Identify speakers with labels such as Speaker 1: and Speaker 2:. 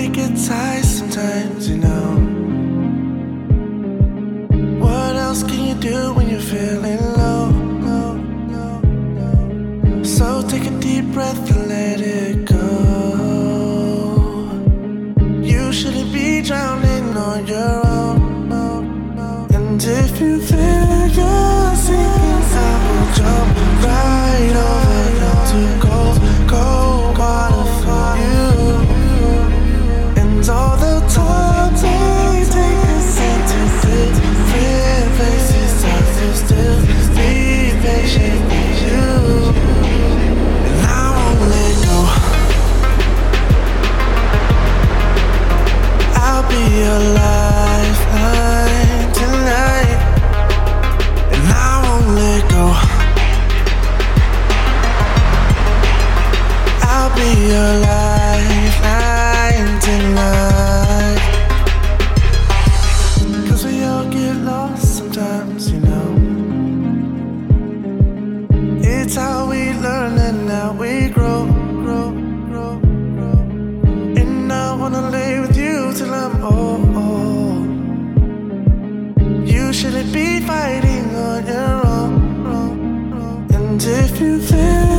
Speaker 1: it gets high sometimes, you know. What else can you do when you're feeling low? low so take a deep breath and let it go. You shouldn't be drowning on your own. And if you feel you till I'm old. You shouldn't be fighting on your own. And if you feel